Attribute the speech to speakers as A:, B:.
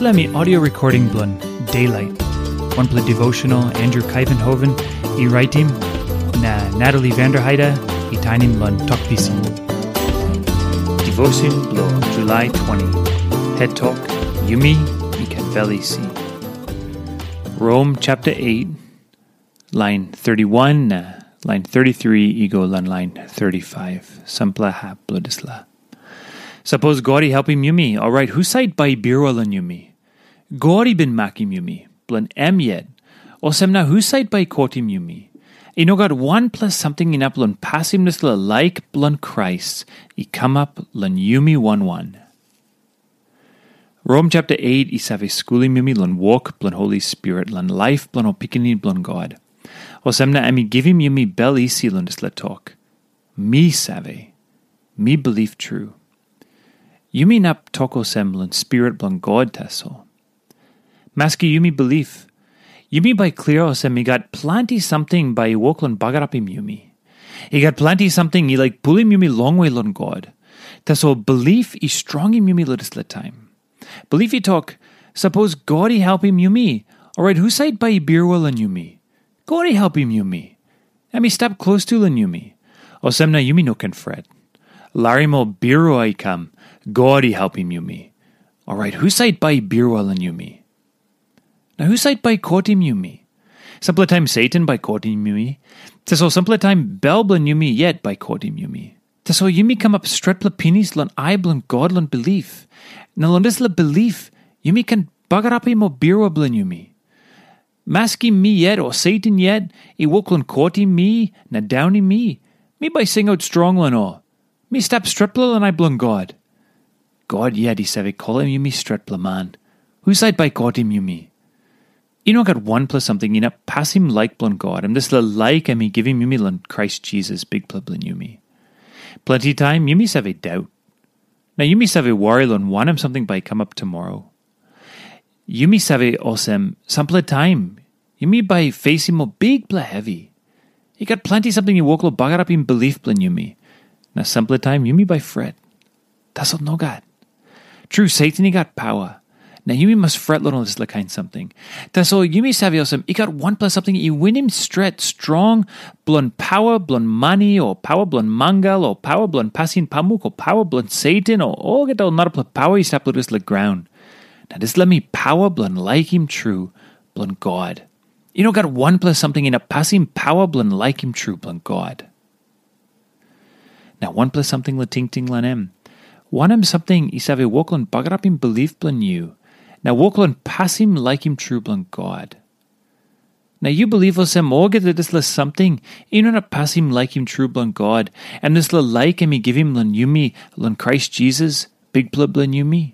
A: Me audio recording blun Daylight. One play devotional Andrew Kuyvenhoven, e writing na Natalie Vanderheide, e tiny blun Tok Pisin. Devotion blo July 20. Head talk Yumi e si. Rome chapter 8, line 31 na line 33 ego lan line 35. Sampla ha blodisla. Suppose Gori helping Yumi. All right, who side by birwalan Yumi? Gori bin makim Yumi. Blan em yet. O semna who side by kotim Yumi? Ino got one plus something in up lun passimness la like blun Christ. I come up lan Yumi one one. Rome chapter 8 isave skuli Yumi lun walk blun Holy Spirit lan life blun opikinin blun God. O semna ami give him Yumi bel isi lun la talk. Me save. Me believe true. Yumi nap toko semblan spirit blan God taso. Maski yumi belief. Yumi by clear osem got plenty something by woklan bagarapim yumi. He got plenty something he like pulim yumi long way lon God. Taso belief is strong in yumi lotus let time. Belief he talk, suppose God he help him yumi. Alright, who side by birwell and yumi? God he help him yumi. Me step close to lan yumi. Osemna yumi no can fret. Larimo biro I come. Gori helping Yumi. All right, who side by Birwal and Yumi? Now, who side by Kotim Yumi? Simple time Satan by Kotim Yumi. Taso simple time Belblan Yumi yet by Kotim Yumi. Taso Yumi come up stretpla pinis lan iblan godlan belief. Na londisla belief, Yumi can bagarapi mo birwa blan Yumi. Maski me yet or Satan yet, e woklan Kotim me, na downy me. Me by sing out strong lan or. Me step stripla lan I blun God. God yet he said, call him Yumi stretpla man. Who side by God him you me? You know, got one plus something, you know, pass him like blun God. And this la like I mean give him Yumi lan Christ Jesus, big blun Yumi. Plenty time, you Yumi save doubt. Now Yumi save a worry lan want him something by come up tomorrow. You Yumi save osem sample time. Yumi by face him mo big bla heavy. You got plenty something you walk lo bagar up in belief blun Yumi. Now sample time, Yumi by fret. No God. True, Satan he got power. Now you must fret little this kind something. You may saviosum. He got one plus something. You win him stretch strong, blun power, blun money, or power blun mangal, or power blun pasin pamuk, or power blun Satan, or all get all not power. He step this the ground. Now this let me power blun like him true, blun God. You know got one plus something in a passing power blun like him true, blun God. Now one plus something la ting ting lan em. Wanam something isave woklan bagarapim belief blan you. Now woklan like him true blan God. Now you believe us sem orga that this la something, passim like him true blan God, and this la like him give him lan yumi lan Christ Jesus, big blan yumi.